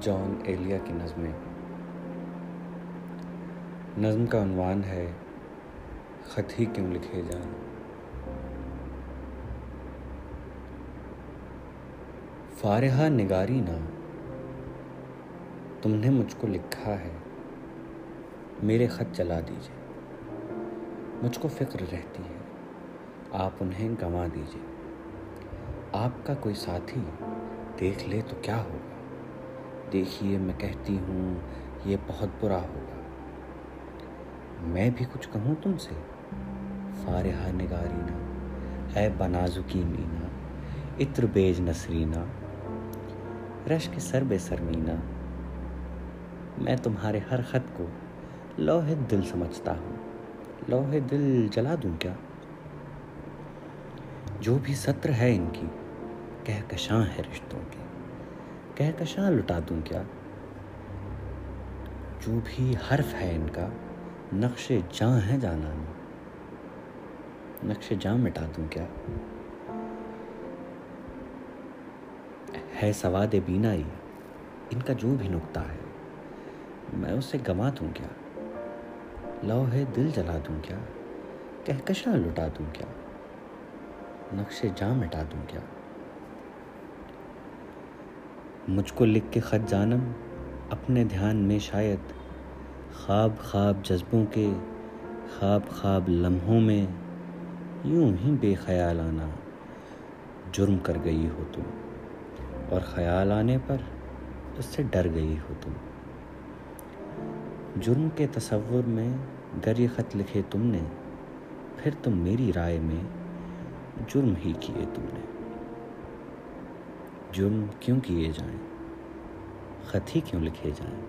John Elia की नज़में। नज़म का अनवान है, ख़त ही क्यों लिखे जाएँ? फारहा निगारी ना, तुमने मुझको लिखा है, मेरे ख़त चला दीजिए। मुझको फ़िक्र रहती है, आप उन्हें गंवा दीजिए। आपका कोई साथी देख ले तो क्या होगा? देखिए, मैं कहती हूँ, ये बहुत बुरा होगा। मैं भी कुछ कहूँ तुमसे? फारहा निगारीना है बनाजुकी मीना इत्र बेज नसरीना रश के सर बे सरमीना मैं तुम्हारे हर ख़त को लोहे दिल समझता हूँ। लोहे दिल जला दूँ क्या? जो भी सत्र है इनकी कहकशां है रिश्तों के? कहकशां लुटा दूँ क्या? जो भी हर्फ है इनका, नक्शे जां है जाना नक्शे जां मिटा दूँ क्या? है सवाद बीनाई, इनका जो भी नुकता है, मैं उसे गमा दूँ क्या? लो है दिल जला दूँ क्या? कहकशां लुटा दूँ क्या? नक्शे जहाँ मिटा दूँ क्या? मुझको लिख के ख़त जानम। अपने ध्यान में शायद ख्वाब ख्वाब जज्बों के ख्वाब ख्वाब लम्हों में यूँ ही बेख्याल आना जुर्म कर गई हो तुम। और ख्याल आने पर उससे डर गई हो तुम। जुर्म के तस्वुर में गर ये ख़त लिखे तुमने, फिर तुम मेरी राय में जुर्म ही किए तुमने। जुर्म क्यों किए जाएँ? खत ही क्यों लिखे जाएँ?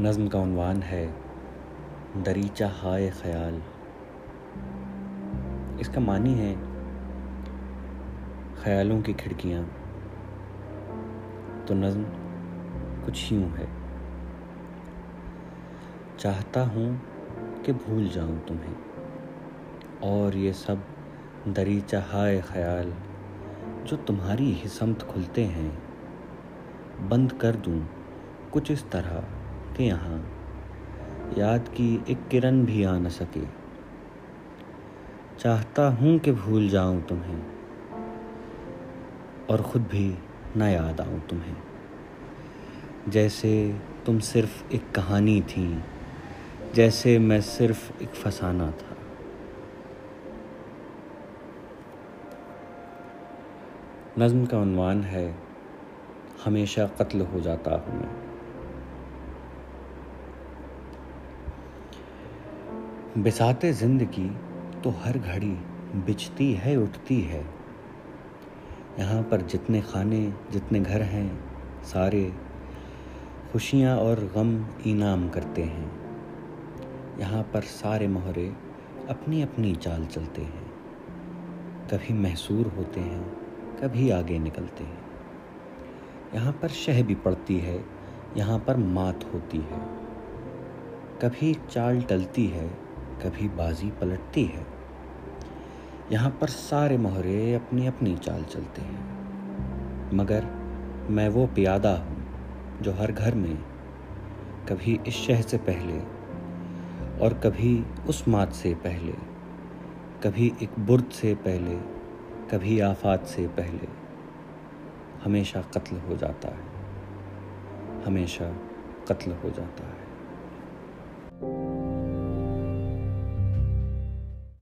नज्म का उनवान है, दरीचा हाय ख्याल। इसका मानी है, ख्यालों की खिड़कियाँ। तो नज्म कुछ यूँ है। चाहता हूँ कि भूल जाऊँ तुम्हें, और ये सब दरीचा हाय ख्याल, जो तुम्हारी ही समत खुलते हैं। बंद कर दूँ कुछ इस तरह कि यहाँ। याद की एक किरण भी आ न सके। चाहता हूँ कि भूल जाऊँ तुम्हें, और ख़ुद भी न याद आऊँ तुम्हें। जैसे तुम सिर्फ़ एक कहानी थी, जैसे मैं सिर्फ़ एक फसाना था। नज्म का उनवान है, हमेशा कत्ल हो जाता हूँ मैं। बिसाते ज़िंदगी तो हर घड़ी बिचती है, उठती है। यहाँ पर जितने खाने, जितने घर हैं, सारे खुशियाँ और गम इनाम करते हैं। यहाँ पर सारे मोहरे अपनी अपनी चाल चलते हैं। कभी महसूर होते हैं कभी आगे निकलते हैं। यहाँ पर शह भी पड़ती है, यहाँ पर मात होती है। कभी चाल टलती है, कभी बाजी पलटती है। यहाँ पर सारे मोहरे अपनी अपनी चाल चलते हैं। मगर मैं वो प्यादा हूँ, जो हर घर में, कभी इस शह से पहले और कभी उस मात से पहले, कभी एक बुर्द से पहले कभी आफात से पहले हमेशा कत्ल हो जाता है। हमेशा कत्ल हो जाता है।